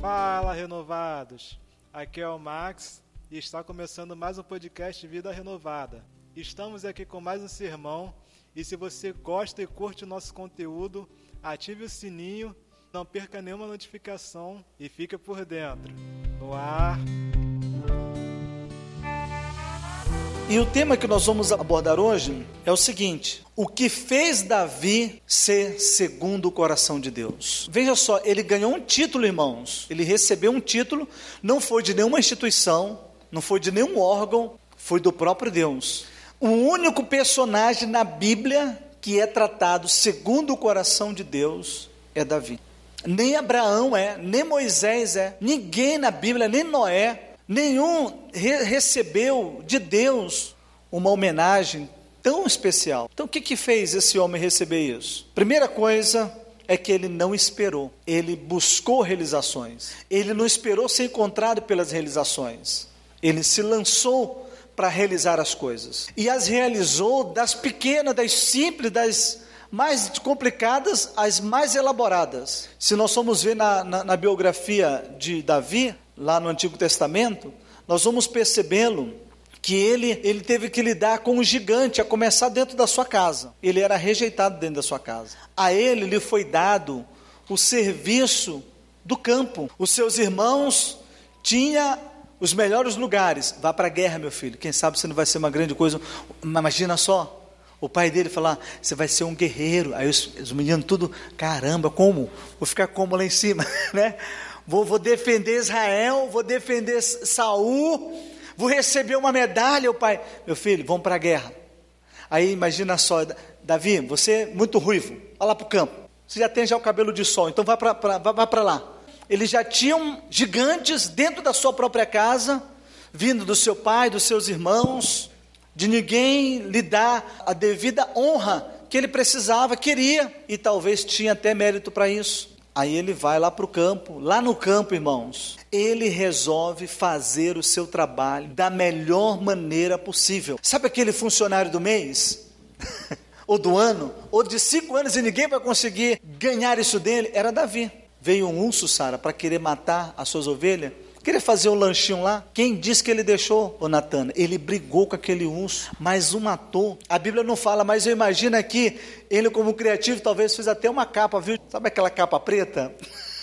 Fala, renovados! Aqui é o Max e está começando mais um podcast Vida Renovada. Estamos aqui com mais um sermão e se você gosta e curte o nosso conteúdo, ative o sininho, não perca nenhuma notificação e fique por dentro. No ar. E o tema que nós vamos abordar hoje é o seguinte: o que fez Davi ser segundo o coração de Deus? Veja só, ele ganhou um título, irmãos. Ele recebeu um título, não foi de nenhuma instituição, não foi de nenhum órgão, foi do próprio Deus. O único personagem na Bíblia que é tratado segundo o coração de Deus é Davi. Nem Abraão é, nem Moisés é, ninguém na Bíblia, nem Noé, Nenhum re recebeu de Deus uma homenagem tão especial. Então, o que, que fez esse homem receber isso? Primeira coisa é que ele não esperou, ele buscou realizações. Ele não esperou ser encontrado pelas realizações. Ele se lançou para realizar as coisas. E as realizou das pequenas, das simples, das mais complicadas às mais elaboradas. Se nós formos ver na, na, na biografia de Davi, lá no Antigo Testamento, nós vamos percebê-lo que ele, ele teve que lidar com um gigante, a começar dentro da sua casa. Ele era rejeitado dentro da sua casa. A ele lhe foi dado o serviço do campo. Os seus irmãos tinham os melhores lugares. Vá para a guerra, meu filho. Quem sabe você não vai ser uma grande coisa. Imagina só. O pai dele falar, você vai ser um guerreiro. Aí os, os meninos tudo, caramba, como? Vou ficar como lá em cima, né? Vou, vou defender Israel, vou defender Saul, vou receber uma medalha, o pai. Meu filho, vamos para a guerra. Aí imagina só, Davi, você é muito ruivo, vai lá para o campo. Você já tem já o cabelo de sol, então vai para lá. Eles já tinham gigantes dentro da sua própria casa, vindo do seu pai, dos seus irmãos, de ninguém lhe dar a devida honra que ele precisava, queria, e talvez tinha até mérito para isso. Aí ele vai lá para o campo, lá no campo, irmãos, ele resolve fazer o seu trabalho da melhor maneira possível. Sabe aquele funcionário do mês? ou do ano? Ou de cinco anos e ninguém vai conseguir ganhar isso dele? Era Davi. Veio um urso, Sara, para querer matar as suas ovelhas. Queria fazer um lanchinho lá. Quem disse que ele deixou, ô Natana? Ele brigou com aquele urso, mas o matou. A Bíblia não fala, mas eu imagino aqui, ele como criativo talvez fez até uma capa, viu? Sabe aquela capa preta?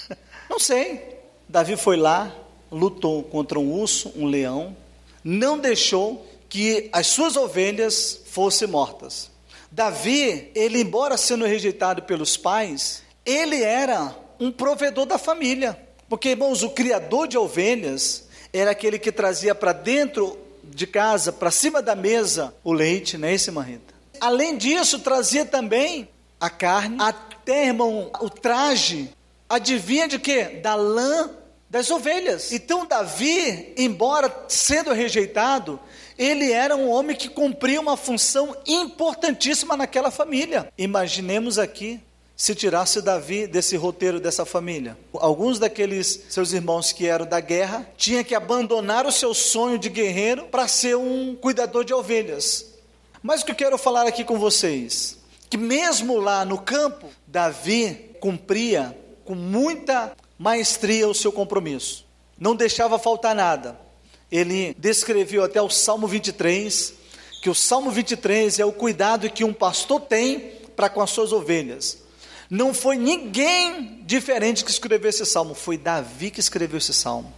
não sei. Davi foi lá, lutou contra um urso, um leão, não deixou que as suas ovelhas fossem mortas. Davi, ele embora sendo rejeitado pelos pais, ele era um provedor da família. Porque, irmãos, o criador de ovelhas era aquele que trazia para dentro de casa, para cima da mesa, o leite, não é esse, Marrita? Além disso, trazia também a carne, até, irmão, o traje. Adivinha de quê? Da lã das ovelhas. Então, Davi, embora sendo rejeitado, ele era um homem que cumpria uma função importantíssima naquela família. Imaginemos aqui se tirasse Davi desse roteiro dessa família. Alguns daqueles seus irmãos que eram da guerra tinham que abandonar o seu sonho de guerreiro para ser um cuidador de ovelhas. Mas o que eu quero falar aqui com vocês, que mesmo lá no campo, Davi cumpria com muita maestria o seu compromisso. Não deixava faltar nada. Ele descreveu até o Salmo 23, que o Salmo 23 é o cuidado que um pastor tem para com as suas ovelhas. Não foi ninguém diferente que escreveu esse salmo, foi Davi que escreveu esse salmo.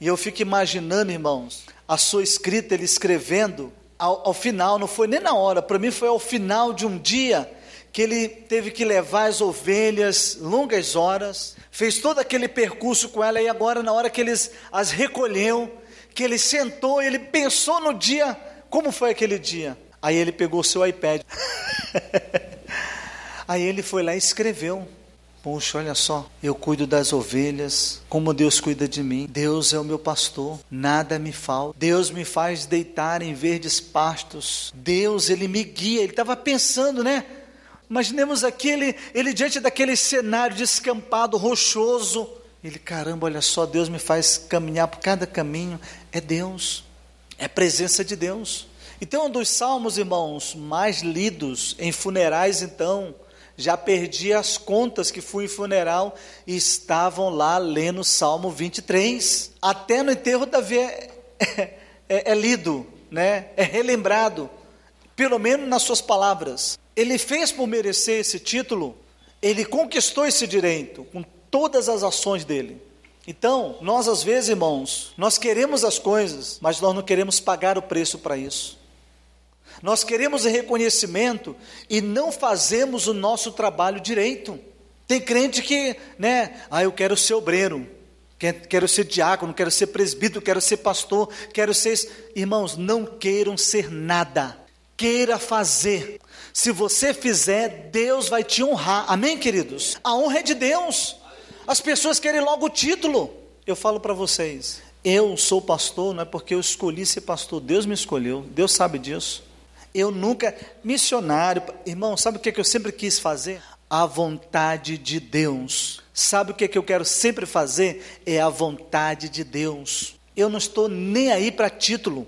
E eu fico imaginando, irmãos, a sua escrita, ele escrevendo, ao, ao final, não foi nem na hora, para mim foi ao final de um dia que ele teve que levar as ovelhas longas horas, fez todo aquele percurso com ela, e agora, na hora que eles as recolheu, que ele sentou, ele pensou no dia, como foi aquele dia? Aí ele pegou o seu iPad. Aí ele foi lá e escreveu. Poxa, olha só, eu cuido das ovelhas, como Deus cuida de mim. Deus é o meu pastor, nada me falta. Deus me faz deitar em verdes pastos. Deus, ele me guia. Ele estava pensando, né? Imaginemos aquele, ele diante daquele cenário descampado, rochoso. Ele, caramba, olha só, Deus me faz caminhar por cada caminho. É Deus, é presença de Deus. Então, um dos salmos, irmãos, mais lidos em funerais, então, Já perdi as contas que fui em funeral e estavam lá lendo o Salmo 23. Até no enterro Davi é, é, é lido, né? é relembrado, pelo menos nas suas palavras. Ele fez por merecer esse título, ele conquistou esse direito com todas as ações dele. Então, nós às vezes, irmãos, nós queremos as coisas, mas nós não queremos pagar o preço para isso. Nós queremos reconhecimento e não fazemos o nosso trabalho direito. Tem crente que, né, ah, eu quero ser obreiro, quero ser diácono, quero ser presbítero, quero ser pastor, quero ser. Irmãos, não queiram ser nada, queira fazer. Se você fizer, Deus vai te honrar. Amém, queridos? A honra é de Deus. As pessoas querem logo o título. Eu falo para vocês, eu sou pastor não é porque eu escolhi ser pastor, Deus me escolheu, Deus sabe disso. Eu nunca, missionário, irmão, sabe o que, é que eu sempre quis fazer? A vontade de Deus. Sabe o que, é que eu quero sempre fazer? É a vontade de Deus. Eu não estou nem aí para título.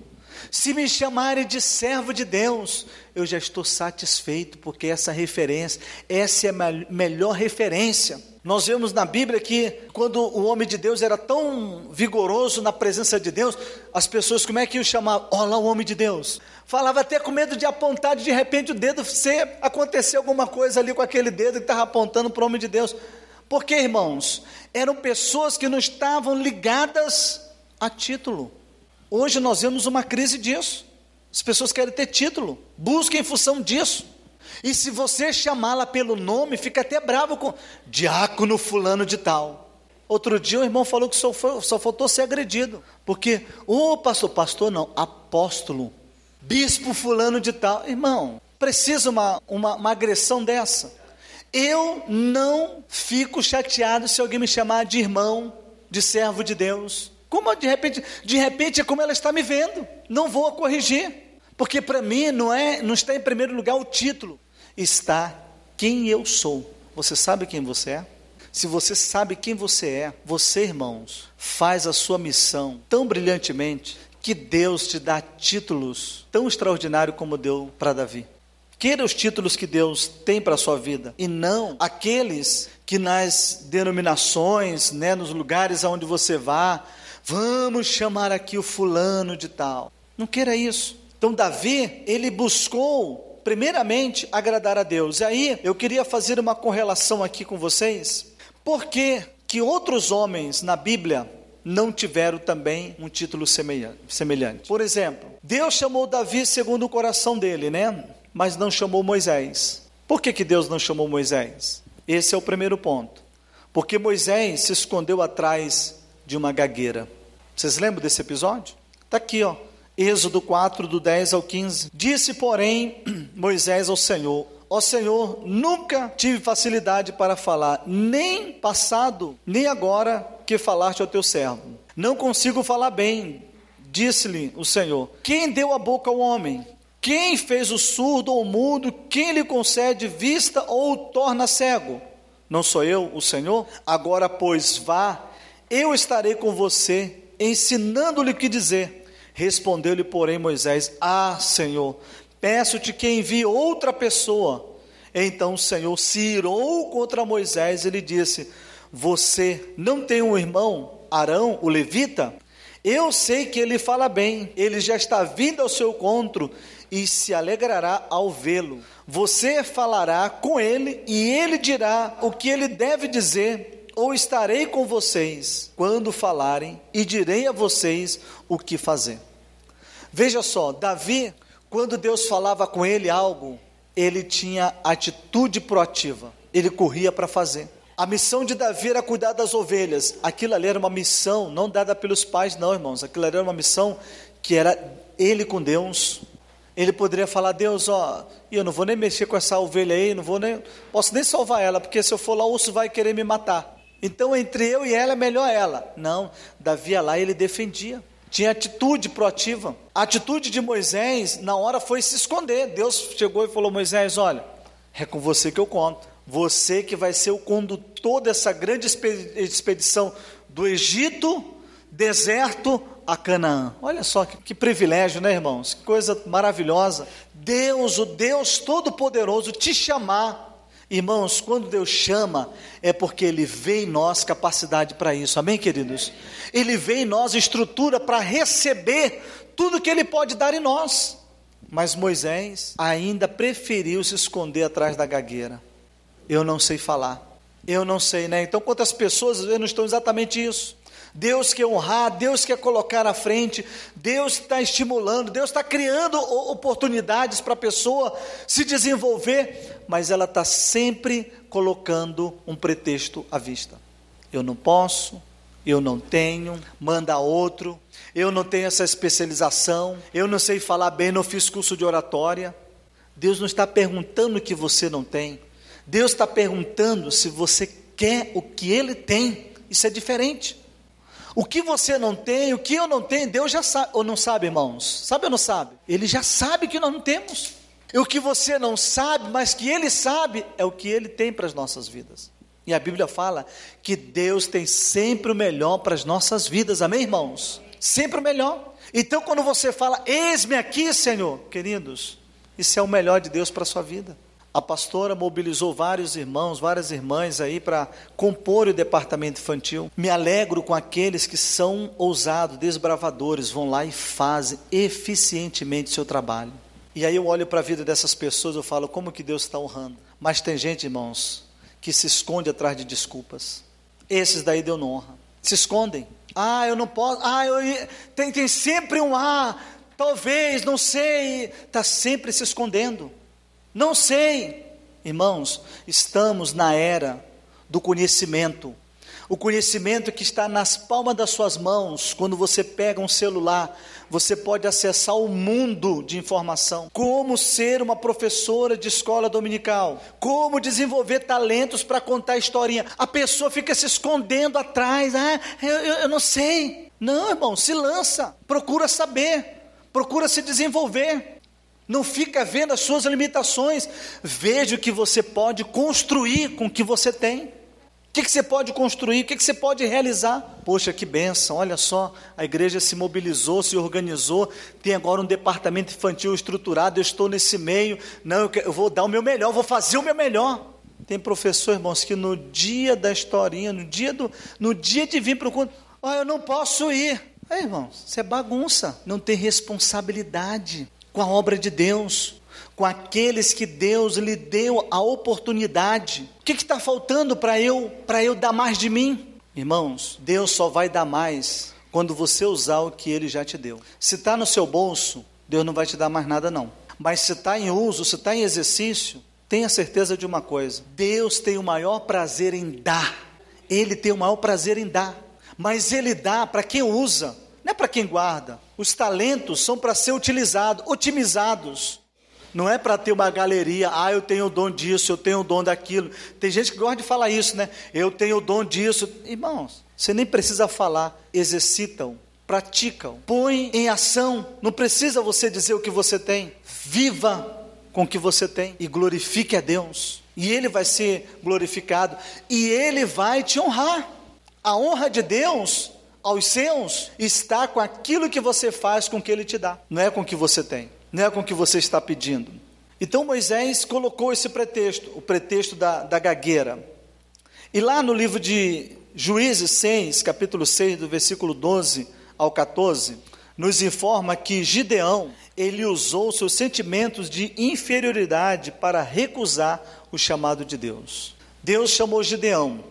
Se me chamarem de servo de Deus, eu já estou satisfeito, porque essa referência, essa é a melhor referência. Nós vemos na Bíblia que quando o homem de Deus era tão vigoroso na presença de Deus, as pessoas como é que o chamavam? Olha lá o homem de Deus. Falava até com medo de apontar de repente o dedo, se acontecer alguma coisa ali com aquele dedo que estava apontando para o homem de Deus. Porque, irmãos, eram pessoas que não estavam ligadas a título. Hoje nós vemos uma crise disso. As pessoas querem ter título, buscam em função disso. E se você chamá-la pelo nome, fica até bravo com diácono fulano de tal. Outro dia o irmão falou que só, foi, só faltou ser agredido. Porque, ô oh, pastor, pastor não, apóstolo, bispo fulano de tal. Irmão, precisa uma, uma, uma agressão dessa. Eu não fico chateado se alguém me chamar de irmão, de servo de Deus. Como de repente, de repente é como ela está me vendo. Não vou corrigir. Porque para mim não é, não está em primeiro lugar o título está quem eu sou. Você sabe quem você é? Se você sabe quem você é, você, irmãos, faz a sua missão tão brilhantemente que Deus te dá títulos tão extraordinários como deu para Davi. Queira os títulos que Deus tem para a sua vida e não aqueles que nas denominações, né, nos lugares aonde você vá, vamos chamar aqui o fulano de tal. Não queira isso. Então Davi, ele buscou primeiramente, agradar a Deus. E aí, eu queria fazer uma correlação aqui com vocês. Por que, que outros homens na Bíblia não tiveram também um título semelhante? Por exemplo, Deus chamou Davi segundo o coração dele, né? Mas não chamou Moisés. Por que, que Deus não chamou Moisés? Esse é o primeiro ponto. Porque Moisés se escondeu atrás de uma gagueira. Vocês lembram desse episódio? Está aqui, ó. Êxodo 4, do 10 ao 15. Disse, porém, Moisés ao Senhor: Ó Senhor, nunca tive facilidade para falar, nem passado, nem agora que falaste ao teu servo. Não consigo falar bem. Disse-lhe o Senhor: Quem deu a boca ao homem? Quem fez o surdo ou mudo? Quem lhe concede vista ou o torna cego? Não sou eu, o Senhor? Agora, pois, vá, eu estarei com você, ensinando-lhe o que dizer. Respondeu-lhe, porém, Moisés: Ah, Senhor, peço-te que envie outra pessoa. Então o Senhor se irou contra Moisés e lhe disse: Você não tem um irmão, Arão, o levita? Eu sei que ele fala bem, ele já está vindo ao seu encontro e se alegrará ao vê-lo. Você falará com ele e ele dirá o que ele deve dizer ou estarei com vocês quando falarem e direi a vocês o que fazer. Veja só, Davi, quando Deus falava com ele algo, ele tinha atitude proativa, ele corria para fazer. A missão de Davi era cuidar das ovelhas. Aquilo ali era uma missão não dada pelos pais, não, irmãos. Aquilo ali era uma missão que era ele com Deus. Ele poderia falar: Deus, ó, eu não vou nem mexer com essa ovelha aí, não vou nem, posso nem salvar ela, porque se eu for lá, o urso vai querer me matar. Então, entre eu e ela, é melhor ela. Não, Davi ia lá e ele defendia. Tinha atitude proativa. A atitude de Moisés, na hora, foi se esconder. Deus chegou e falou: Moisés, olha, é com você que eu conto. Você que vai ser o condutor dessa grande expedição do Egito, deserto, a Canaã. Olha só que, que, privilégio, né, irmãos? Que coisa maravilhosa. Deus, o Deus Todo-Poderoso, te chamar Irmãos, quando Deus chama, é porque Ele vê em nós capacidade para isso, amém, queridos? Ele vê em nós estrutura para receber tudo que Ele pode dar em nós. Mas Moisés ainda preferiu se esconder atrás da gagueira. Eu não sei falar, eu não sei, né? Então, quantas pessoas às vezes não estão exatamente isso? Deus quer honrar, Deus quer colocar à frente, Deus está estimulando, Deus está criando oportunidades para a pessoa se desenvolver, mas ela está sempre colocando um pretexto à vista. Eu não posso, eu não tenho, manda outro, eu não tenho essa especialização, eu não sei falar bem, não fiz curso de oratória. Deus não está perguntando o que você não tem, Deus está perguntando se você quer o que Ele tem, isso é diferente. O que você não tem, o que eu não tenho, Deus já sabe, ou não sabe, irmãos? Sabe ou não sabe? Ele já sabe que nós não temos. E o que você não sabe, mas que Ele sabe, é o que Ele tem para as nossas vidas. E a Bíblia fala que Deus tem sempre o melhor para as nossas vidas, amém, irmãos? Sempre o melhor. Então, quando você fala, eis-me aqui, Senhor, queridos, isso é o melhor de Deus para a sua vida. A pastora mobilizou vários irmãos, várias irmãs aí para compor o departamento infantil. Me alegro com aqueles que são ousados, desbravadores, vão lá e fazem eficientemente seu trabalho. E aí eu olho para a vida dessas pessoas, eu falo, como que Deus está honrando? Mas tem gente, irmãos, que se esconde atrás de desculpas. Esses daí não honra. Se escondem. Ah, eu não posso. Ah, eu tem, tem sempre um ah, talvez, não sei. Está sempre se escondendo. Não sei. Irmãos, estamos na era do conhecimento. O conhecimento que está nas palmas das suas mãos, quando você pega um celular, você pode acessar o mundo de informação. Como ser uma professora de escola dominical, como desenvolver talentos para contar historinha. A pessoa fica se escondendo atrás, ah, eu, eu, eu não sei. Não, irmão, se lança, procura saber, procura se desenvolver. Não fica vendo as suas limitações. Veja o que você pode construir com o que você tem. O que, você pode construir? O que, você pode realizar? Poxa, que benção! Olha só, a igreja se mobilizou, se organizou, tem agora um departamento infantil estruturado. Eu estou nesse meio. Não, eu, vou dar o meu melhor, vou fazer o meu melhor. Tem professor, irmãos, que no dia da historinha, no dia, do, no dia de vir para o culto, ah, eu não posso ir. Aí, irmãos, isso é bagunça, não tem responsabilidade com a obra de Deus, com aqueles que Deus lhe deu a oportunidade. O que está faltando para eu, para eu dar mais de mim? Irmãos, Deus só vai dar mais quando você usar o que Ele já te deu. Se está no seu bolso, Deus não vai te dar mais nada não. Mas se está em uso, se está em exercício, tenha certeza de uma coisa: Deus tem o maior prazer em dar. Ele tem o maior prazer em dar. Mas Ele dá para quem usa, não é para quem guarda. Os talentos são para ser utilizados, otimizados. Não é para ter uma galeria, ah, eu tenho o dom disso, eu tenho o dom daquilo. Tem gente que gosta de falar isso, né? Eu tenho o dom disso. Irmãos, você nem precisa falar, exercitam, praticam, põem em ação. Não precisa você dizer o que você tem. Viva com o que você tem e glorifique a Deus. E Ele vai ser glorificado e Ele vai te honrar. A honra de Deus aos seus está com aquilo que você faz com que ele te dá, não é com o que você tem, não é com o que você está pedindo. Então Moisés colocou esse pretexto, o pretexto da, da gagueira. E lá no livro de Juízes 6, capítulo 6, do versículo 12 ao 14, nos informa que Gideão, ele usou seus sentimentos de inferioridade para recusar o chamado de Deus. Deus chamou Gideão,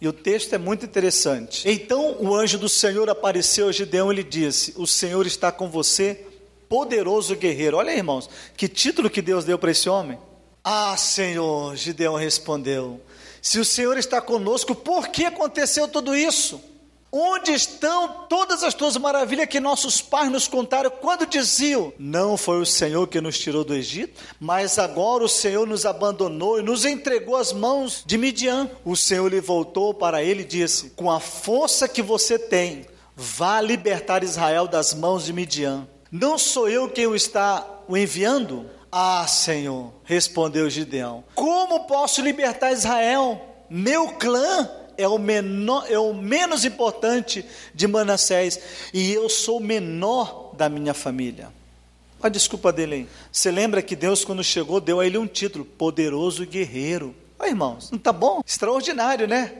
e o texto é muito interessante. Então o anjo do Senhor apareceu a Gideão e lhe disse: O Senhor está com você, poderoso guerreiro. Olha, irmãos, que título que Deus deu para esse homem? Ah, Senhor, Gideão respondeu: Se o Senhor está conosco, por que aconteceu tudo isso? Onde estão todas as tuas maravilhas que nossos pais nos contaram quando diziam: Não foi o Senhor que nos tirou do Egito, mas agora o Senhor nos abandonou e nos entregou às mãos de Midian. O Senhor lhe voltou para ele e disse: Com a força que você tem, vá libertar Israel das mãos de Midian. Não sou eu quem o está o enviando? Ah, Senhor, respondeu Gideão: Como posso libertar Israel? Meu clã é o, menor, é o menos importante de Manassés e eu sou o menor da minha família. A desculpa dele aí. Você lembra que Deus, quando chegou, deu a ele um título: poderoso guerreiro. Olha, irmãos, não está bom? Extraordinário, né?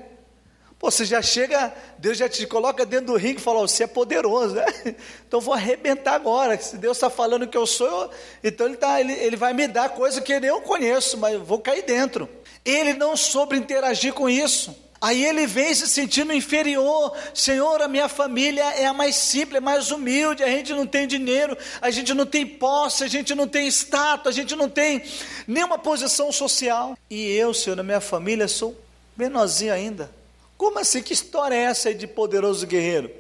Pô, você já chega, Deus já te coloca dentro do ringue e fala: Você é poderoso, né? Então vou arrebentar agora. Se Deus está falando que eu sou, então ele, tá, ele, ele vai me dar coisa que eu conheço, mas eu vou cair dentro. Ele não soube interagir com isso. Aí ele vem se sentindo inferior. Senhor, a minha família é a mais simples, é mais humilde. A gente não tem dinheiro, a gente não tem posse, a gente não tem status, a gente não tem nenhuma posição social. E eu, Senhor, na minha família sou menorzinho ainda. Como assim? Que história é essa aí de poderoso guerreiro?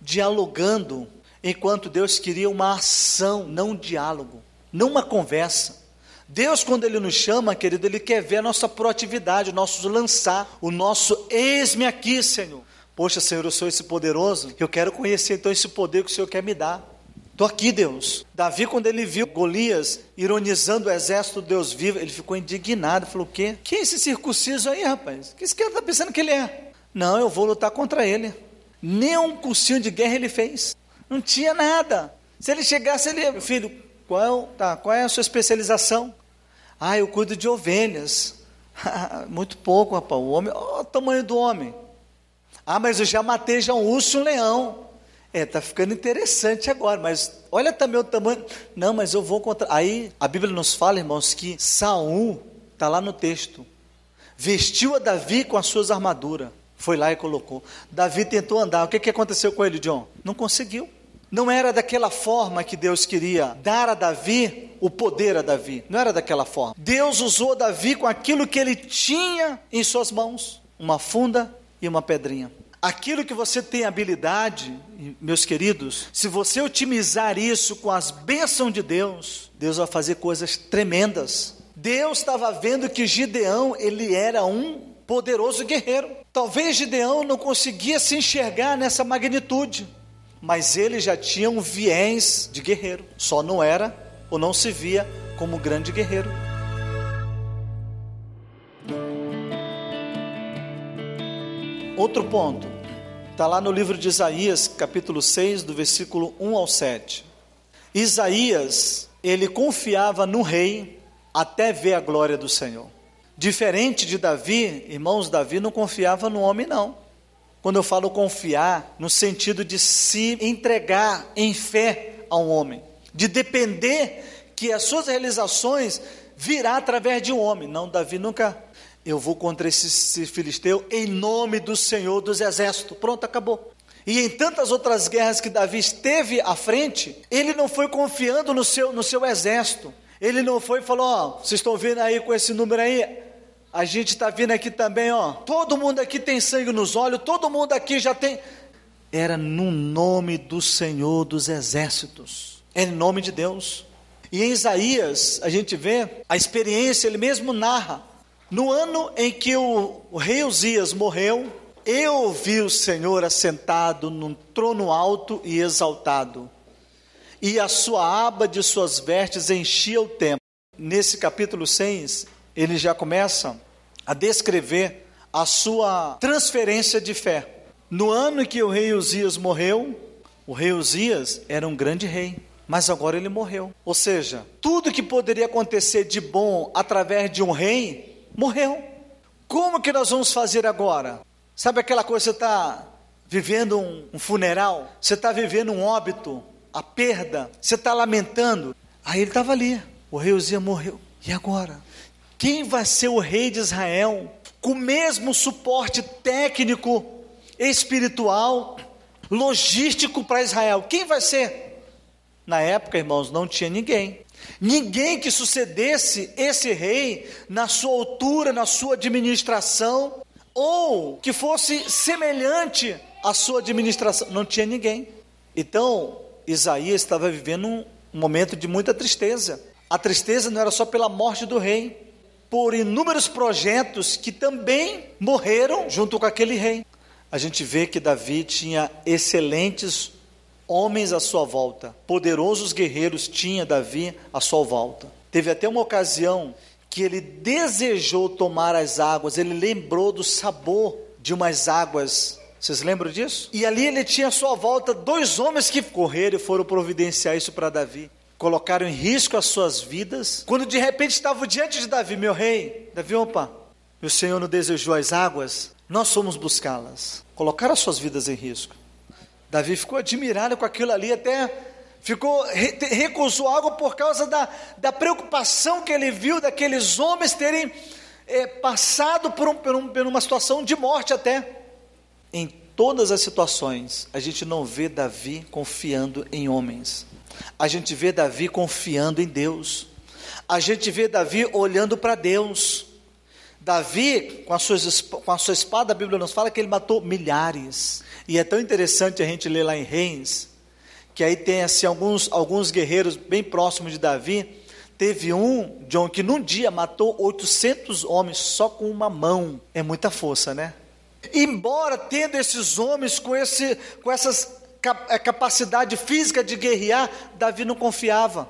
Dialogando, enquanto Deus queria uma ação, não um diálogo, não uma conversa. Deus, quando Ele nos chama, querido, Ele quer ver a nossa proatividade, o nosso lançar, o nosso eis-me aqui, Senhor. Poxa, Senhor, eu sou esse poderoso, eu quero conhecer então esse poder que o Senhor quer me dar. Estou aqui, Deus. Davi, quando ele viu Golias ironizando o exército do Deus vivo, ele ficou indignado. Falou: O quê? Quem é esse circunciso aí, rapaz? O que esse cara está pensando que ele é? Não, eu vou lutar contra ele. Nem um cursinho de guerra ele fez. Não tinha nada. Se ele chegasse, ele, meu filho, qual, tá, qual é a sua especialização? Ah, eu cuido de ovelhas. Muito pouco, rapaz. O homem, olha o tamanho do homem. Ah, mas eu já matei já um urso e um leão. É, tá ficando interessante agora, mas olha também o tamanho. Não, mas eu vou contra. Aí a Bíblia nos fala, irmãos, que Saul está lá no texto. Vestiu a Davi com as suas armaduras. Foi lá e colocou. Davi tentou andar. O que, que aconteceu com ele, John? Não conseguiu. Não era daquela forma que Deus queria dar a Davi o poder a Davi. Não era daquela forma. Deus usou Davi com aquilo que ele tinha em suas mãos: uma funda e uma pedrinha. Aquilo que você tem habilidade, meus queridos, se você otimizar isso com as bênçãos de Deus, Deus vai fazer coisas tremendas. Deus estava vendo que Gideão, ele era um poderoso guerreiro. Talvez Gideão não conseguia se enxergar nessa magnitude, mas ele já tinha um viés de guerreiro, só não era ou não se via como grande guerreiro. Outro ponto, está lá no livro de Isaías, capítulo 6, do versículo 1 ao 7. Isaías, ele confiava no rei até ver a glória do Senhor. Diferente de Davi, irmãos, Davi não confiava no homem, não. Quando eu falo confiar, no sentido de se entregar em fé a um homem, de depender que as suas realizações virá através de um homem. Não, Davi nunca. Eu vou contra esse, esse filisteu em nome do Senhor dos Exércitos. Pronto, acabou. E em tantas outras guerras que Davi esteve à frente, ele não foi confiando no seu, no seu exército. Ele não foi e falou: Ó, vocês estão vendo aí com esse número aí? A gente está vindo aqui também, ó. Todo mundo aqui tem sangue nos olhos, todo mundo aqui já tem. Era no nome do Senhor dos Exércitos, em nome de Deus. E em Isaías, a gente vê a experiência, ele mesmo narra. No ano em que o, o rei Uzias morreu, eu vi o Senhor assentado num trono alto e exaltado, e a sua aba de suas vestes enchia o templo. Nesse capítulo 6, ele já começa a descrever a sua transferência de fé. No ano em que o rei Uzias morreu, o rei Uzias era um grande rei, mas agora ele morreu. Ou seja, tudo que poderia acontecer de bom através de um rei, morreu. Como que nós vamos fazer agora? Sabe aquela coisa, você está vivendo um, um funeral, você está vivendo um óbito, a perda, você está lamentando. Aí ele estava ali, o rei Uzias morreu. E agora? Quem vai ser o rei de Israel com o mesmo suporte técnico, espiritual, logístico para Israel? Quem vai ser? Na época, irmãos, não tinha ninguém. Ninguém que sucedesse esse rei na sua altura, na sua administração, ou que fosse semelhante à sua administração. Não tinha ninguém. Então, Isaías estava vivendo um momento de muita tristeza. A tristeza não era só pela morte do rei, por inúmeros projetos que também morreram junto com aquele rei. A gente vê que Davi tinha excelentes homens à sua volta, poderosos guerreiros tinha Davi à sua volta. Teve até uma ocasião que ele desejou tomar as águas, ele lembrou do sabor de umas águas. Vocês lembram disso? E ali ele tinha à sua volta dois homens que correram e foram providenciar isso para Davi colocaram em risco as suas vidas. Quando de repente estavam diante de Davi, meu rei, Davi, opa, o Senhor não desejou as águas, nós fomos buscá-las. Colocar as suas vidas em risco. Davi ficou admirado com aquilo ali, até ficou recusou algo por causa da, da preocupação que ele viu daqueles homens terem é, passado por, um, por, um, por uma situação de morte até. Em todas as situações, a gente não vê Davi confiando em homens. A gente vê Davi confiando em Deus. A gente vê Davi olhando para Deus. Davi, com a, sua, com a sua espada, a Bíblia nos fala que ele matou milhares. E é tão interessante a gente ler lá em Reis, que aí tem assim, alguns, alguns guerreiros bem próximos de Davi. Teve um, John, que num dia matou 800 homens só com uma mão. É muita força, né? Embora tendo esses homens com, esse, com essas é, capacidade física de guerrear, Davi não confiava.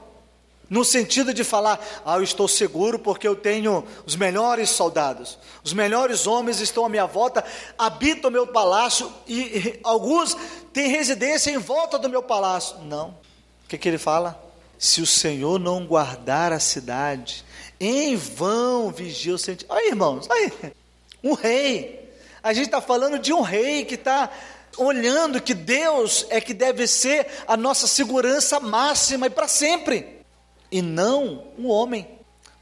No sentido de falar, ah, eu estou seguro porque eu tenho os melhores soldados, os melhores homens estão à minha volta, habitam o meu palácio e, e alguns têm residência em volta do meu palácio. Não. O que, que ele fala? Se o Senhor não guardar a cidade, em vão vigia o sentido. Aí, irmãos, aí, um rei. A gente está falando de um rei que está olhando que Deus é que deve ser a nossa segurança máxima e para sempre, e não um homem.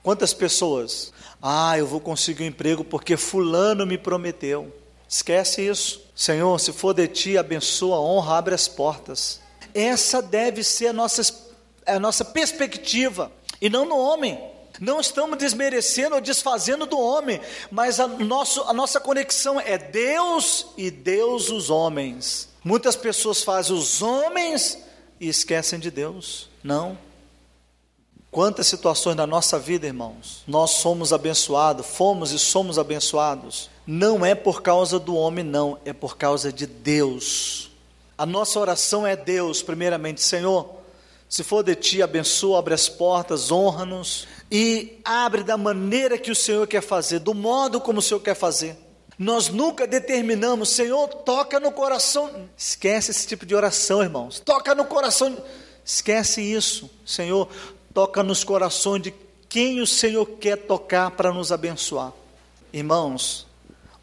Quantas pessoas? Ah, eu vou conseguir um emprego porque Fulano me prometeu. Esquece isso. Senhor, se for de ti, abençoa, honra, abre as portas. Essa deve ser a nossa, a nossa perspectiva, e não no homem. Não estamos desmerecendo ou desfazendo do homem, mas a, nosso, a nossa conexão é Deus e Deus os homens. Muitas pessoas fazem os homens e esquecem de Deus. Não. Quantas situações na nossa vida, irmãos, nós somos abençoados, fomos e somos abençoados. Não é por causa do homem, não, é por causa de Deus. A nossa oração é Deus, primeiramente, Senhor, se for de ti, abençoa, abre as portas, honra-nos e abre da maneira que o Senhor quer fazer, do modo como o Senhor quer fazer. Nós nunca determinamos, Senhor, toca no coração. Esquece esse tipo de oração, irmãos. Toca no coração. Esquece isso, Senhor. Toca nos corações de quem o Senhor quer tocar para nos abençoar. Irmãos,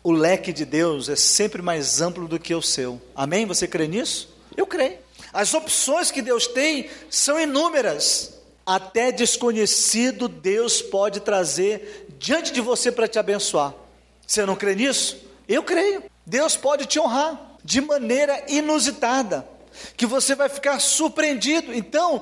o leque de Deus é sempre mais amplo do que o seu. Amém? Você crê nisso? Eu creio. As opções que Deus tem são inúmeras. Até desconhecido Deus pode trazer diante de você para te abençoar. Você não crê nisso? Eu creio. Deus pode te honrar de maneira inusitada, que você vai ficar surpreendido. Então,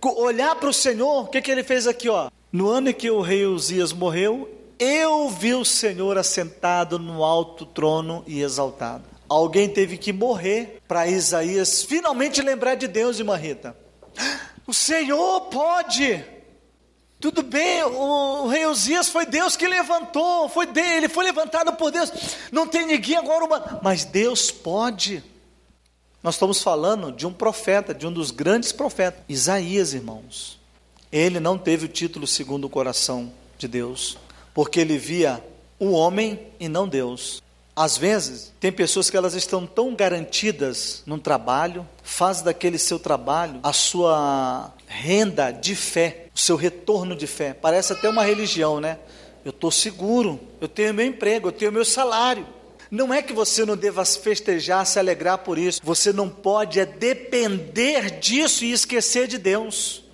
olhar para o Senhor, o que, que ele fez aqui? Ó? No ano em que o rei Uzias morreu, eu vi o Senhor assentado no alto trono e exaltado. Alguém teve que morrer para Isaías finalmente lembrar de Deus, irmã Rita. O Senhor pode. Tudo bem, o rei Uzias foi Deus que levantou, foi dele, foi levantado por Deus. Não tem ninguém agora, uma... mas Deus pode. Nós estamos falando de um profeta, de um dos grandes profetas, Isaías, irmãos. Ele não teve o título segundo o coração de Deus, porque ele via o homem e não Deus. Às vezes, tem pessoas que elas estão tão garantidas num trabalho, faz daquele seu trabalho a sua renda de fé, o seu retorno de fé. Parece até uma religião, né? Eu estou seguro, eu tenho meu emprego, eu tenho meu salário. Não é que você não deva festejar, se alegrar por isso. Você não pode é depender disso e esquecer de Deus.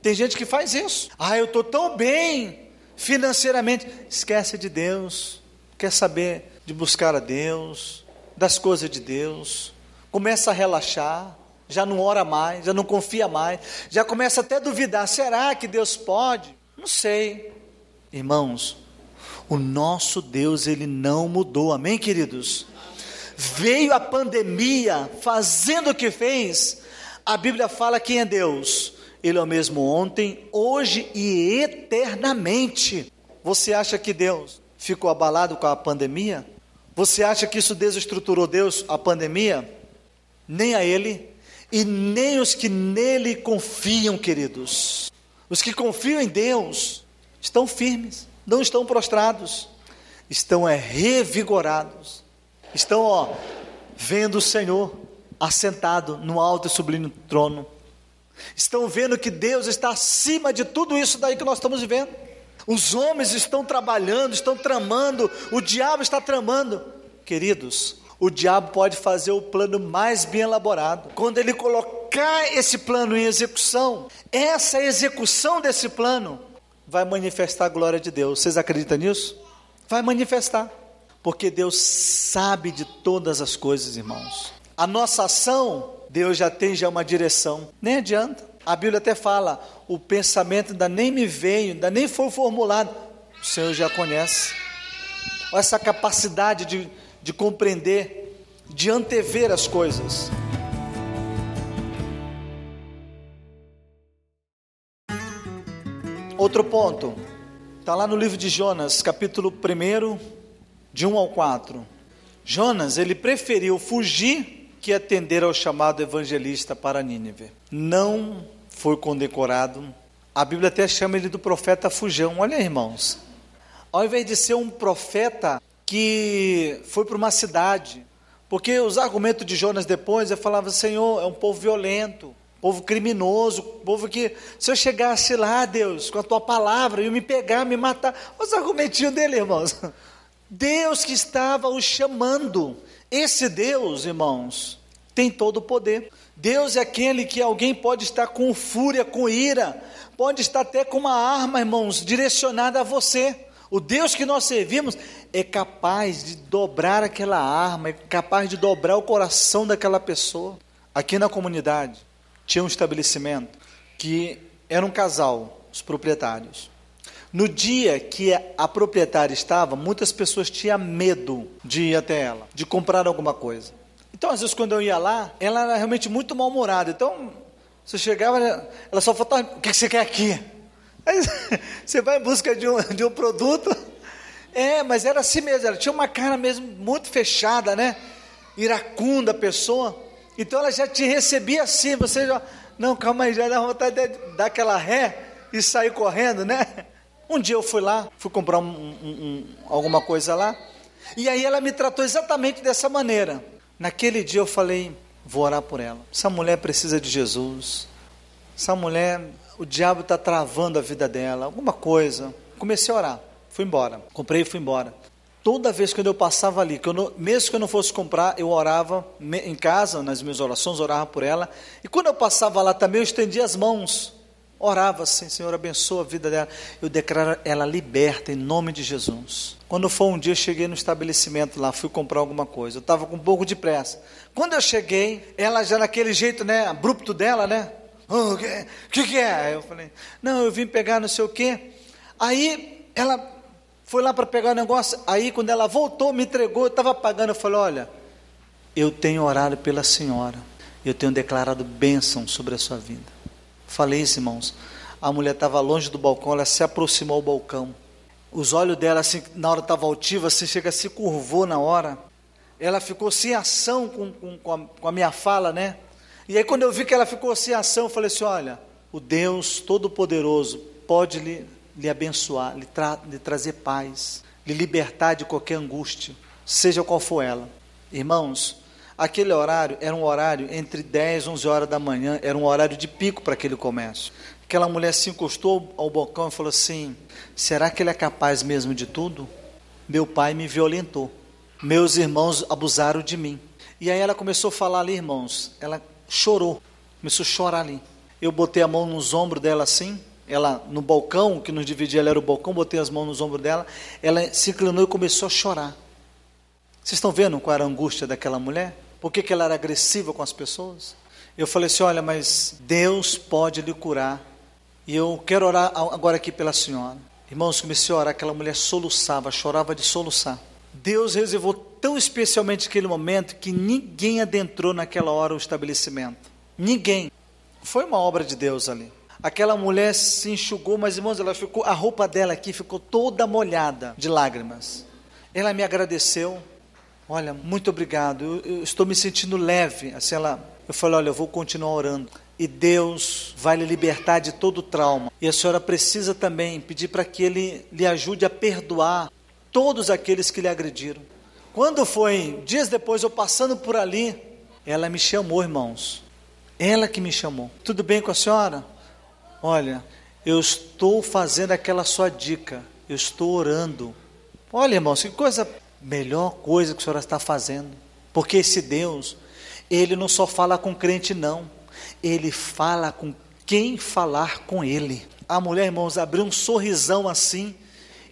Tem gente que faz isso. Ah, eu estou tão bem financeiramente. Esquece de Deus. Quer saber? De buscar a Deus, das coisas de Deus, começa a relaxar, já não ora mais, já não confia mais, já começa até a duvidar: será que Deus pode? Não sei. Irmãos, o nosso Deus, ele não mudou, amém, queridos? Veio a pandemia fazendo o que fez, a Bíblia fala quem é Deus. Ele é o mesmo ontem, hoje e eternamente. Você acha que Deus ficou abalado com a pandemia? Você acha que isso desestruturou Deus, a pandemia? Nem a Ele e nem os que nele confiam, queridos. Os que confiam em Deus estão firmes, não estão prostrados, estão é, revigorados, estão ó, vendo o Senhor assentado no alto e sublime trono, estão vendo que Deus está acima de tudo isso daí que nós estamos vivendo. Os homens estão trabalhando, estão tramando, o diabo está tramando. Queridos, o diabo pode fazer o plano mais bem elaborado. Quando ele colocar esse plano em execução, essa execução desse plano vai manifestar a glória de Deus. Vocês acreditam nisso? Vai manifestar. Porque Deus sabe de todas as coisas, irmãos. A nossa ação, Deus já tem já uma direção. Nem adianta. A Bíblia até fala: o pensamento ainda nem me veio, ainda nem foi formulado. O Senhor já conhece. Olha essa capacidade de de compreender, de antever as coisas. Outro ponto, está lá no livro de Jonas, capítulo 1, de 1 ao 4. Jonas, ele preferiu fugir que atender ao chamado evangelista para Nínive. Não foi condecorado. A Bíblia até chama ele do profeta fujão. Olha, irmãos. Ao invés de ser um profeta que foi para uma cidade, porque os argumentos de Jonas depois, ele falava, Senhor, é um povo violento, povo criminoso, povo que, se eu chegasse lá, Deus, com a tua palavra, e me pegar, me matar, os argumentinhos dele, irmãos, Deus que estava o chamando, esse Deus, irmãos, tem todo o poder, Deus é aquele que alguém pode estar com fúria, com ira, pode estar até com uma arma, irmãos, direcionada a você, o Deus que nós servimos é capaz de dobrar aquela arma, é capaz de dobrar o coração daquela pessoa. Aqui na comunidade tinha um estabelecimento que era um casal, os proprietários. No dia que a proprietária estava, muitas pessoas tinham medo de ir até ela, de comprar alguma coisa. Então, às vezes, quando eu ia lá, ela era realmente muito mal-humorada. Então, você chegava, ela só falava: o que você quer aqui? Aí você vai em busca de um, de um produto. É, mas era assim mesmo, ela tinha uma cara mesmo muito fechada, né? Iracunda a pessoa. Então ela já te recebia assim, você já. Não, calma aí, já dá vontade de dar aquela ré e sair correndo, né? Um dia eu fui lá, fui comprar um, um, um, alguma coisa lá, e aí ela me tratou exatamente dessa maneira. Naquele dia eu falei, vou orar por ela. Essa mulher precisa de Jesus. Essa mulher o diabo está travando a vida dela, alguma coisa. Comecei a orar, fui embora. Comprei e fui embora. Toda vez que eu passava ali, que eu não, mesmo que eu não fosse comprar, eu orava em casa, nas minhas orações, orava por ela. E quando eu passava lá também, eu estendia as mãos, orava assim, Senhor, abençoa a vida dela. Eu declaro ela liberta em nome de Jesus. Quando foi um dia, eu cheguei no estabelecimento lá, fui comprar alguma coisa. Eu estava com um pouco de pressa. Quando eu cheguei, ela já naquele jeito, né, abrupto dela, né? O oh, que, que, que é? Eu falei, não, eu vim pegar não sei o quê. Aí ela foi lá para pegar o negócio. Aí quando ela voltou, me entregou, eu estava pagando. Eu falei, olha, eu tenho orado pela senhora. Eu tenho declarado bênção sobre a sua vida. Falei isso, irmãos. A mulher estava longe do balcão, ela se aproximou ao balcão. Os olhos dela, assim, na hora estava altiva, assim, chega, se curvou na hora. Ela ficou sem ação com, com, com, a, com a minha fala, né? E aí, quando eu vi que ela ficou sem ação, eu falei assim: olha, o Deus Todo-Poderoso pode lhe, lhe abençoar, lhe, tra lhe trazer paz, lhe libertar de qualquer angústia, seja qual for ela. Irmãos, aquele horário era um horário entre 10 e 11 horas da manhã, era um horário de pico para aquele comércio. Aquela mulher se encostou ao balcão e falou assim: será que ele é capaz mesmo de tudo? Meu pai me violentou, meus irmãos abusaram de mim. E aí ela começou a falar ali, irmãos, ela chorou, começou a chorar ali. Eu botei a mão nos ombros dela assim, ela no balcão, que nos dividia, ela era o balcão, botei as mãos nos ombros dela, ela se inclinou e começou a chorar. Vocês estão vendo qual era a angústia daquela mulher? Por que, que ela era agressiva com as pessoas? Eu falei assim: olha, mas Deus pode lhe curar. E eu quero orar agora aqui pela senhora. Irmãos, comecei a orar, aquela mulher soluçava, chorava de soluçar. Deus reservou tão especialmente aquele momento que ninguém adentrou naquela hora o estabelecimento. Ninguém. Foi uma obra de Deus ali. Aquela mulher se enxugou, mas irmãos, ela ficou, a roupa dela aqui ficou toda molhada de lágrimas. Ela me agradeceu. Olha, muito obrigado. Eu, eu estou me sentindo leve. Assim, ela, eu falei, olha, eu vou continuar orando e Deus vai lhe libertar de todo trauma. E a senhora precisa também pedir para que Ele lhe ajude a perdoar todos aqueles que lhe agrediram. Quando foi, dias depois, eu passando por ali, ela me chamou, irmãos. Ela que me chamou. Tudo bem com a senhora? Olha, Eu estou fazendo aquela sua dica. Eu estou orando. Olha, irmãos, que coisa melhor coisa que a senhora está fazendo. Porque esse Deus, ele não só fala com crente, não. Ele fala com quem falar com ele. A mulher, irmãos, abriu um sorrisão assim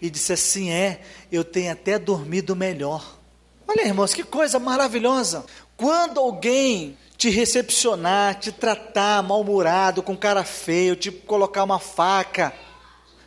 e disse assim: É, eu tenho até dormido melhor. Olha, irmãos, que coisa maravilhosa. Quando alguém te recepcionar, te tratar mal-humorado, com cara feio, te colocar uma faca,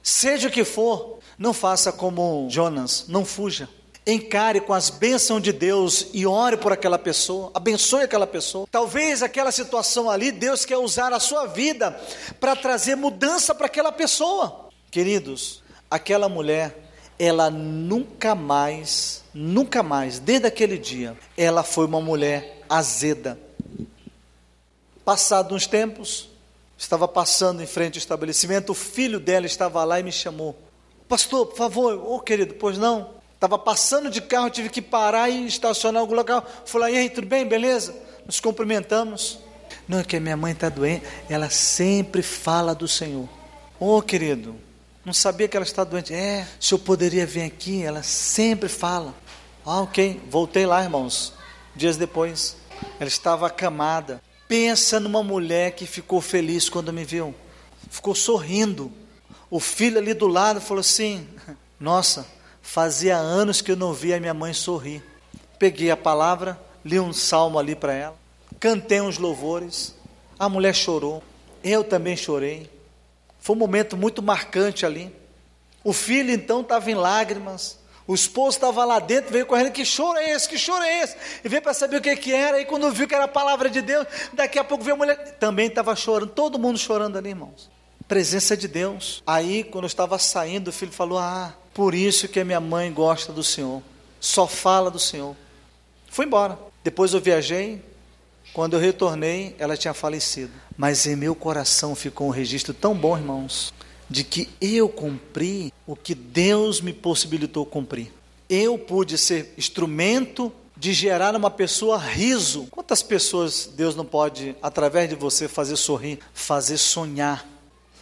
seja o que for, não faça como Jonas, não fuja. Encare com as bênçãos de Deus e ore por aquela pessoa, abençoe aquela pessoa. Talvez aquela situação ali, Deus quer usar a sua vida para trazer mudança para aquela pessoa. Queridos, aquela mulher, ela nunca mais, nunca mais, desde aquele dia, ela foi uma mulher azeda. Passado uns tempos, estava passando em frente ao estabelecimento, o filho dela estava lá e me chamou. Pastor, por favor, ô oh, querido, pois não? Estava passando de carro, tive que parar e estacionar em algum local. Falei, e aí, tudo bem? Beleza? Nos cumprimentamos. Não, é que a minha mãe está doente. Ela sempre fala do Senhor. Ô oh, querido, não sabia que ela está doente. É, se eu poderia vir aqui, ela sempre fala. Ah, ok. Voltei lá, irmãos. Dias depois, ela estava acamada. Pensa numa mulher que ficou feliz quando me viu. Ficou sorrindo. O filho ali do lado falou assim: Nossa, Fazia anos que eu não via minha mãe sorrir. Peguei a palavra, li um salmo ali para ela, cantei uns louvores. A mulher chorou, eu também chorei. Foi um momento muito marcante ali. O filho então estava em lágrimas. O esposo estava lá dentro, veio correndo, que choro é esse, que choro é esse? E veio para saber o que, que era, e quando viu que era a palavra de Deus, daqui a pouco veio a mulher, também estava chorando, todo mundo chorando ali, irmãos. Presença de Deus. Aí, quando eu estava saindo, o filho falou: Ah, por isso que a minha mãe gosta do Senhor. Só fala do Senhor. Fui embora. Depois eu viajei. Quando eu retornei, ela tinha falecido. Mas em meu coração ficou um registro tão bom, irmãos, de que eu cumpri o que Deus me possibilitou cumprir. Eu pude ser instrumento de gerar numa pessoa riso. Quantas pessoas Deus não pode, através de você, fazer sorrir, fazer sonhar,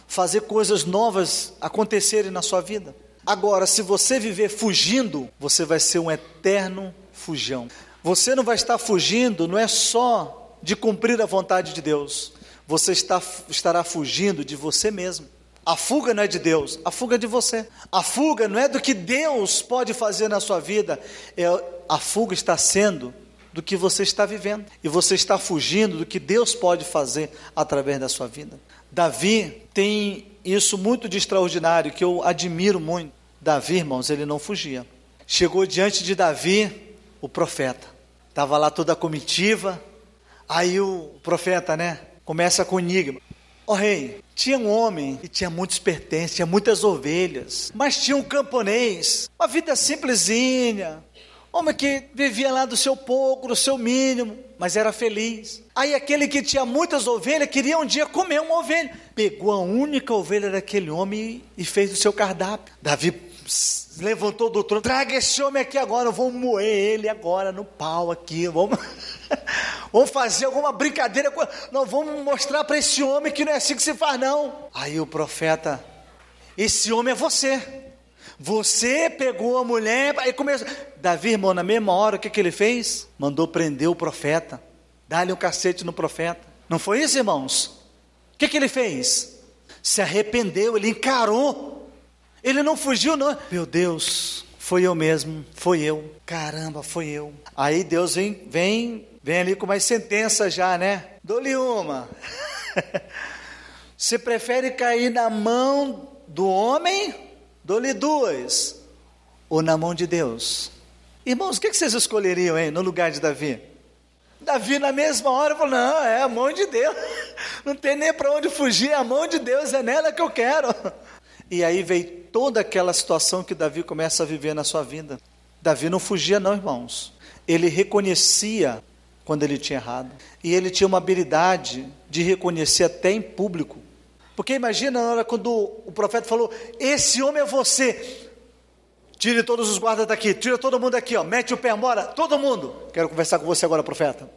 fazer coisas novas acontecerem na sua vida? Agora, se você viver fugindo, você vai ser um eterno fujão. Você não vai estar fugindo, não é só de cumprir a vontade de Deus. Você está, estará fugindo de você mesmo. A fuga não é de Deus, a fuga é de você. A fuga não é do que Deus pode fazer na sua vida, é, a fuga está sendo do que você está vivendo. E você está fugindo do que Deus pode fazer através da sua vida. Davi tem isso muito de extraordinário, que eu admiro muito. Davi, irmãos, ele não fugia. Chegou diante de Davi o profeta. Estava lá toda a comitiva. Aí o profeta, né, começa com o enigma. Ó oh, rei, tinha um homem que tinha muitos pertences, tinha muitas ovelhas, mas tinha um camponês, uma vida simplesinha, Homem que vivia lá do seu pouco, do seu mínimo, mas era feliz. Aí aquele que tinha muitas ovelhas queria um dia comer uma ovelha. Pegou a única ovelha daquele homem e fez o seu cardápio. Davi levantou do trono, traga esse homem aqui agora, vamos moer ele agora no pau aqui, vamos, vamos fazer alguma brincadeira, não, vamos mostrar para esse homem que não é assim que se faz não. Aí o profeta, esse homem é você, você pegou a mulher e começou. Davi, irmão, na mesma hora, o que, que ele fez? Mandou prender o profeta. Dá-lhe um cacete no profeta. Não foi isso, irmãos? O que, que ele fez? Se arrependeu, ele encarou. Ele não fugiu, não. Meu Deus, foi eu mesmo, foi eu. Caramba, foi eu. Aí Deus vem, vem, vem ali com mais sentença já, né? Dou-lhe uma. Você prefere cair na mão do homem Dou-lhe duas, ou na mão de Deus. Irmãos, o que vocês escolheriam hein, no lugar de Davi? Davi, na mesma hora, falou: Não, é a mão de Deus, não tem nem para onde fugir, é a mão de Deus, é nela que eu quero. E aí veio toda aquela situação que Davi começa a viver na sua vida. Davi não fugia, não, irmãos. Ele reconhecia quando ele tinha errado. E ele tinha uma habilidade de reconhecer até em público porque imagina na hora quando o profeta falou: Esse homem é você. Tire todos os guardas daqui, tira todo mundo aqui, ó, mete o pé, mora, todo mundo. Quero conversar com você agora, profeta.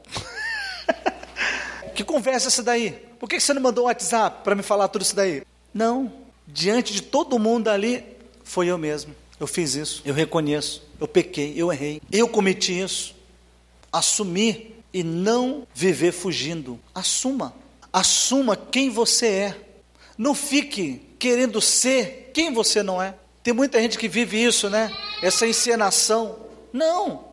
que conversa essa daí? Por que você não mandou um WhatsApp para me falar tudo isso daí? Não, diante de todo mundo ali, foi eu mesmo. Eu fiz isso, eu reconheço, eu pequei, eu errei, eu cometi isso. Assumir e não viver fugindo. Assuma. Assuma quem você é. Não fique querendo ser quem você não é. Tem muita gente que vive isso, né? Essa encenação. Não.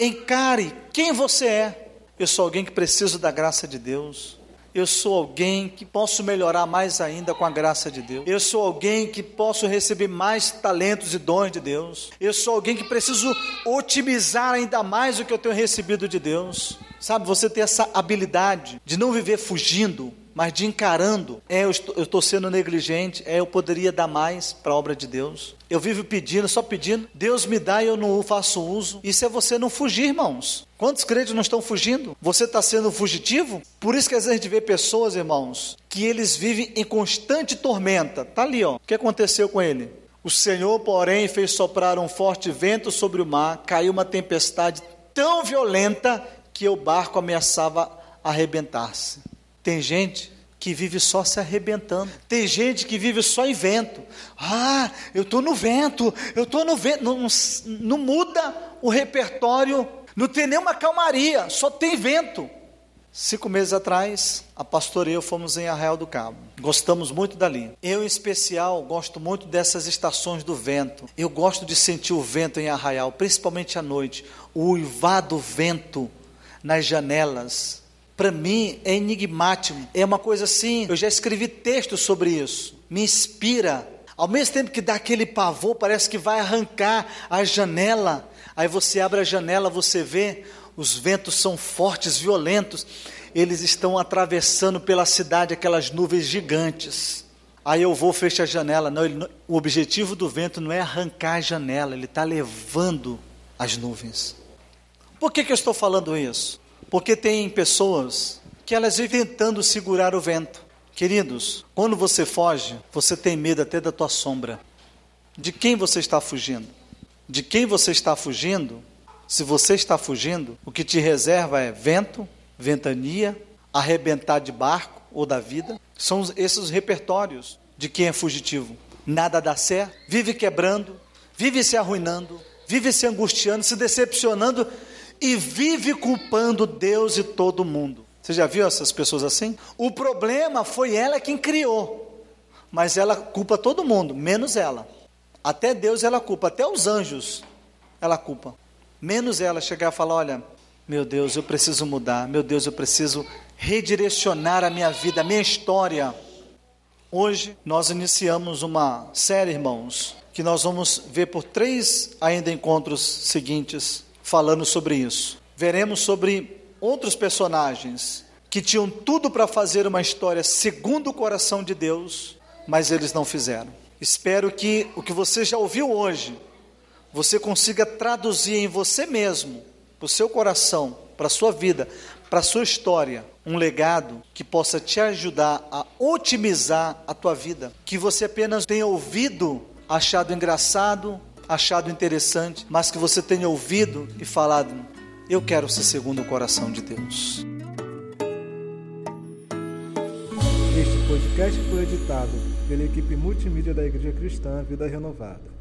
Encare quem você é. Eu sou alguém que preciso da graça de Deus. Eu sou alguém que posso melhorar mais ainda com a graça de Deus. Eu sou alguém que posso receber mais talentos e dons de Deus. Eu sou alguém que preciso otimizar ainda mais o que eu tenho recebido de Deus. Sabe, você ter essa habilidade de não viver fugindo, mas de encarando, é eu estou sendo negligente, é eu poderia dar mais para a obra de Deus. Eu vivo pedindo, só pedindo, Deus me dá e eu não faço uso. Isso é você não fugir, irmãos. Quantos crentes não estão fugindo? Você está sendo fugitivo? Por isso que às vezes a gente vê pessoas, irmãos, que eles vivem em constante tormenta. Tá ali, ó. O que aconteceu com ele? O Senhor, porém, fez soprar um forte vento sobre o mar, caiu uma tempestade tão violenta que o barco ameaçava arrebentar-se. Tem gente que vive só se arrebentando. Tem gente que vive só em vento. Ah, eu estou no vento, eu estou no vento. Não, não muda o repertório, não tem nenhuma calmaria, só tem vento. Cinco meses atrás, a pastora e eu fomos em Arraial do Cabo. Gostamos muito dali. Eu, em especial, gosto muito dessas estações do vento. Eu gosto de sentir o vento em Arraial, principalmente à noite. O uivar do vento nas janelas, para mim é enigmático. É uma coisa assim, eu já escrevi textos sobre isso. Me inspira. Ao mesmo tempo que dá aquele pavor, parece que vai arrancar a janela. Aí você abre a janela, você vê, os ventos são fortes, violentos. Eles estão atravessando pela cidade aquelas nuvens gigantes. Aí eu vou fechar a janela. Não, o objetivo do vento não é arrancar a janela, ele está levando as nuvens. Por que, que eu estou falando isso? Porque tem pessoas que elas vivem tentando segurar o vento. Queridos, quando você foge, você tem medo até da tua sombra. De quem você está fugindo? De quem você está fugindo? Se você está fugindo, o que te reserva é vento, ventania, arrebentar de barco ou da vida. São esses os repertórios de quem é fugitivo. Nada dá certo, vive quebrando, vive se arruinando, vive se angustiando, se decepcionando e vive culpando Deus e todo mundo. Você já viu essas pessoas assim? O problema foi ela quem criou, mas ela culpa todo mundo, menos ela. Até Deus ela culpa, até os anjos ela culpa. Menos ela chegar e falar: Olha, meu Deus, eu preciso mudar, meu Deus, eu preciso redirecionar a minha vida, a minha história. Hoje nós iniciamos uma série, irmãos, que nós vamos ver por três ainda encontros seguintes falando sobre isso. Veremos sobre outros personagens que tinham tudo para fazer uma história segundo o coração de Deus, mas eles não fizeram. Espero que o que você já ouviu hoje, você consiga traduzir em você mesmo, para o seu coração, para a sua vida, para a sua história, um legado que possa te ajudar a otimizar a tua vida. Que você apenas tenha ouvido, achado engraçado, achado interessante, mas que você tenha ouvido e falado: Eu quero ser segundo o coração de Deus. Este podcast foi editado pela equipe multimídia da Igreja Cristã Vida Renovada.